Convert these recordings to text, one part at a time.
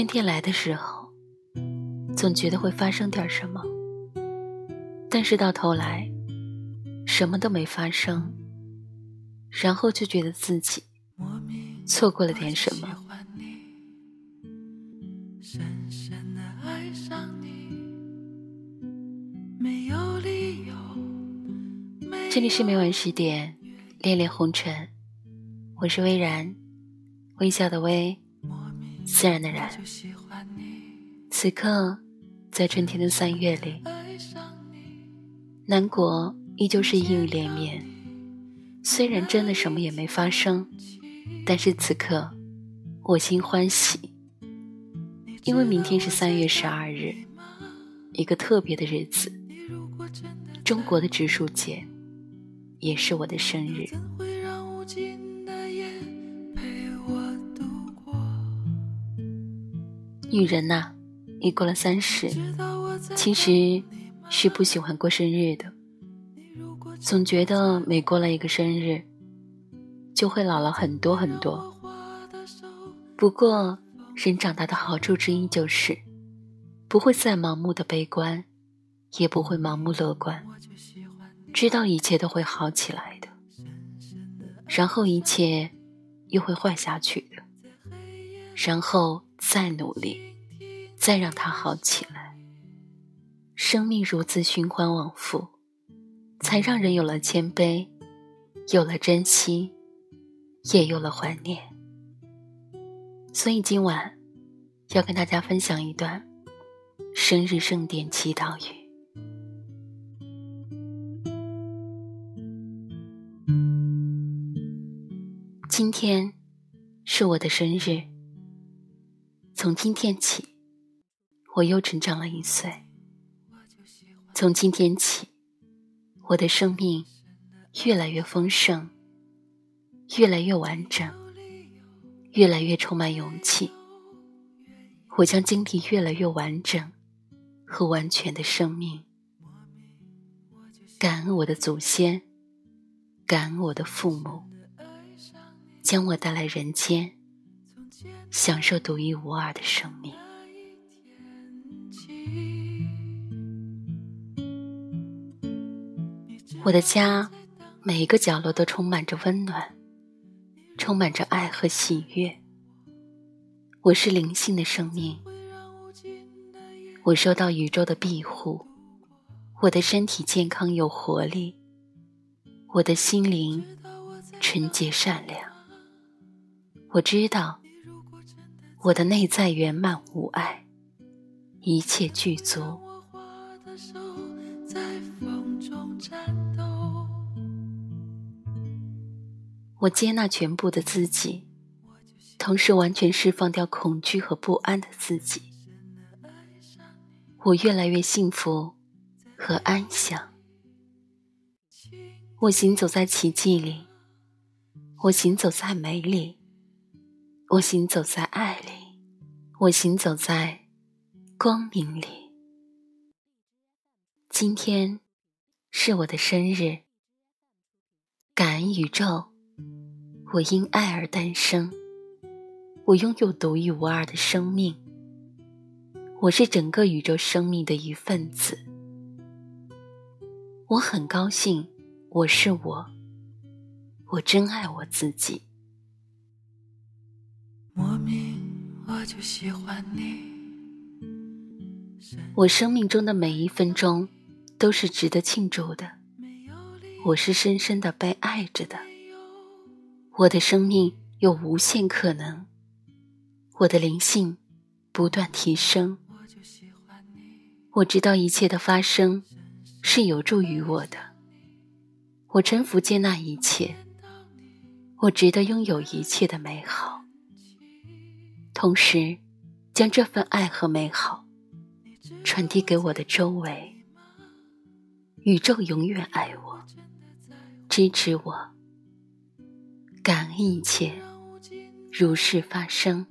春天来的时候，总觉得会发生点什么，但是到头来，什么都没发生，然后就觉得自己错过了点什么。这里是每晚十点，恋恋红尘，我是微然，微笑的微，自然的然。此刻，在春天的三月里，南国依旧是阴雨连绵。虽然真的什么也没发生，但是此刻，我心欢喜，因为明天是三月十二日，一个特别的日子，中国的植树节。也是我的生日。女人呐，一过了三十，其实是不喜欢过生日的，总觉得每过了一个生日，就会老了很多很多。不过，人长大的好处之一就是，不会再盲目的悲观，也不会盲目乐观。知道一切都会好起来的，然后一切又会坏下去的，然后再努力，再让它好起来。生命如此循环往复，才让人有了谦卑，有了珍惜，也有了怀念。所以今晚要跟大家分享一段生日盛典祈祷语。今天是我的生日。从今天起，我又成长了一岁。从今天起，我的生命越来越丰盛，越来越完整，越来越充满勇气。我将经历越来越完整和完全的生命。感恩我的祖先，感恩我的父母。将我带来人间，享受独一无二的生命。我的家，每一个角落都充满着温暖，充满着爱和喜悦。我是灵性的生命，我受到宇宙的庇护，我的身体健康有活力，我的心灵纯洁善良。我知道，我的内在圆满无碍，一切具足。我接纳全部的自己，同时完全释放掉恐惧和不安的自己。我越来越幸福和安详。我行走在奇迹里，我行走在美里。我行走在爱里，我行走在光明里。今天是我的生日，感恩宇宙，我因爱而诞生，我拥有独一无二的生命，我是整个宇宙生命的一份子。我很高兴，我是我，我真爱我自己。莫名我就喜欢你。我生命中的每一分钟都是值得庆祝的。我是深深的被爱着的。我的生命有无限可能。我的灵性不断提升。我知道一切的发生是有助于我的。我臣服接纳一切。我值得拥有一切的美好。同时，将这份爱和美好传递给我的周围。宇宙永远爱我，支持我，感恩一切如是发生。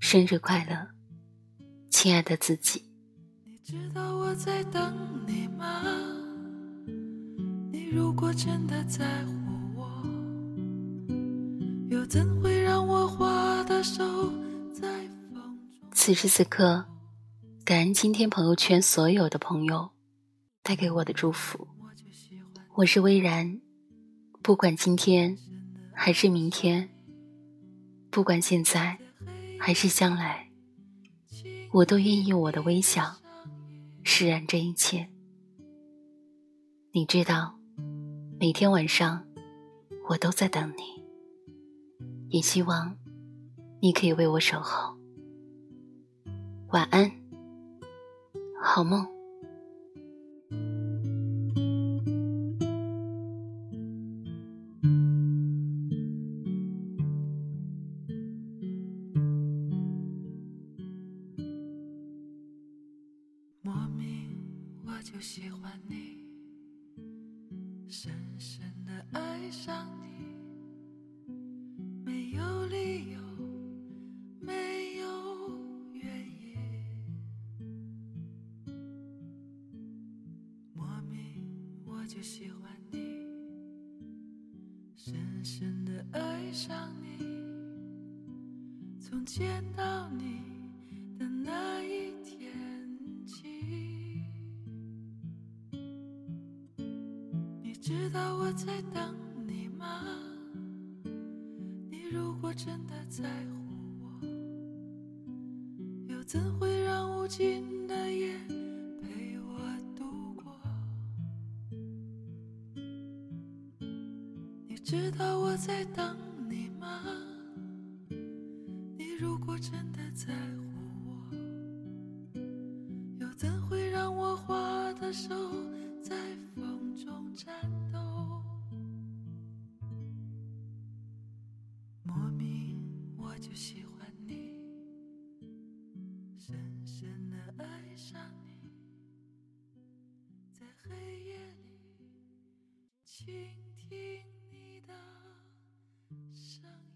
生日快乐，亲爱的自己！你知道我在等你吗？你如果真的在乎我，又怎会？此时此刻，感恩今天朋友圈所有的朋友带给我的祝福。我是微然，不管今天还是明天，不管现在还是将来，我都愿意用我的微笑释然这一切。你知道，每天晚上我都在等你，也希望你可以为我守候。晚安，好梦。莫名我就喜欢你，就喜欢你，深深的爱上你，从见到你的那一天起。你知道我在等你吗？你如果真的在乎我，又怎会让无尽的夜？知道我在等你吗？你如果真的在乎我，又怎会让我花的手在风中颤抖？莫名我就喜欢你，深深的爱上你，在黑夜里倾听。上。